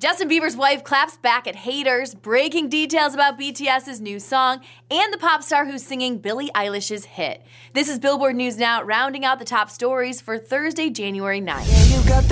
Justin Bieber's wife claps back at haters, breaking details about BTS's new song, and the pop star who's singing Billie Eilish's hit. This is Billboard News Now, rounding out the top stories for Thursday, January 9th. Yeah, you got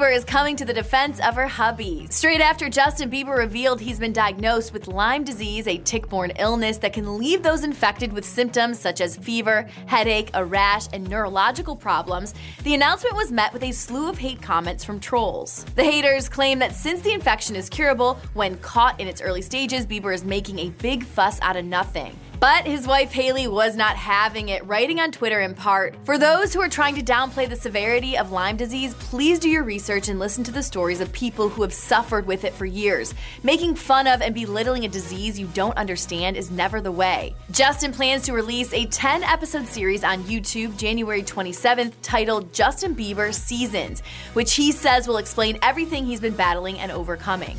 Bieber is coming to the defense of her hubby. Straight after Justin Bieber revealed he's been diagnosed with Lyme disease, a tick borne illness that can leave those infected with symptoms such as fever, headache, a rash, and neurological problems the announcement was met with a slew of hate comments from trolls. The haters claim that since the infection is curable, when caught in its early stages, Bieber is making a big fuss out of nothing. But his wife Hailey was not having it, writing on Twitter in part For those who are trying to downplay the severity of Lyme disease, please do your research and listen to the stories of people who have suffered with it for years. Making fun of and belittling a disease you don't understand is never the way. Justin plans to release a 10 episode series on YouTube January 27th titled Justin Bieber Seasons, which he says will explain everything he's been battling and overcoming.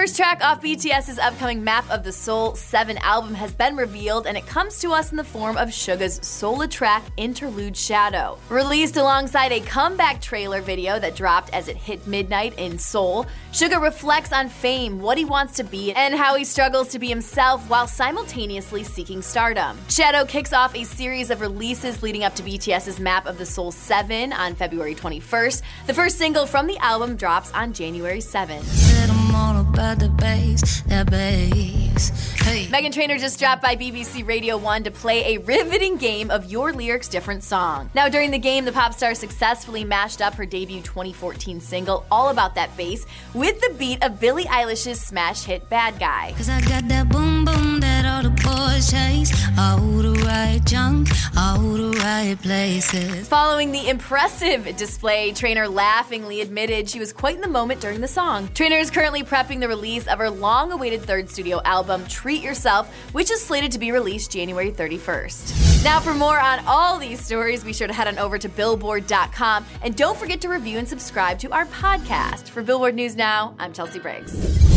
First track off BTS's upcoming Map of the Soul 7 album has been revealed, and it comes to us in the form of Suga's solo track Interlude Shadow. Released alongside a comeback trailer video that dropped as it hit midnight in Seoul, Suga reflects on fame, what he wants to be, and how he struggles to be himself while simultaneously seeking stardom. Shadow kicks off a series of releases leading up to BTS's Map of the Soul 7 on February 21st. The first single from the album drops on January 7th about the bass, that bass. Hey. Meghan Trainor just dropped by BBC Radio 1 to play a riveting game of Your Lyrics Different Song. Now, during the game, the pop star successfully mashed up her debut 2014 single, All About That Bass, with the beat of Billie Eilish's smash hit Bad Guy. Cause I got that boom boom that all the boys chase. All the right junk, all the right places. Following the impressive display, Trainor laughingly admitted she was quite in the moment during the song. Trainor is currently prepping the release of her long awaited third studio album, Treat Yourself, which is slated to be released January 31st. Now, for more on all these stories, be sure to head on over to Billboard.com and don't forget to review and subscribe to our podcast. For Billboard News Now, I'm Chelsea Briggs.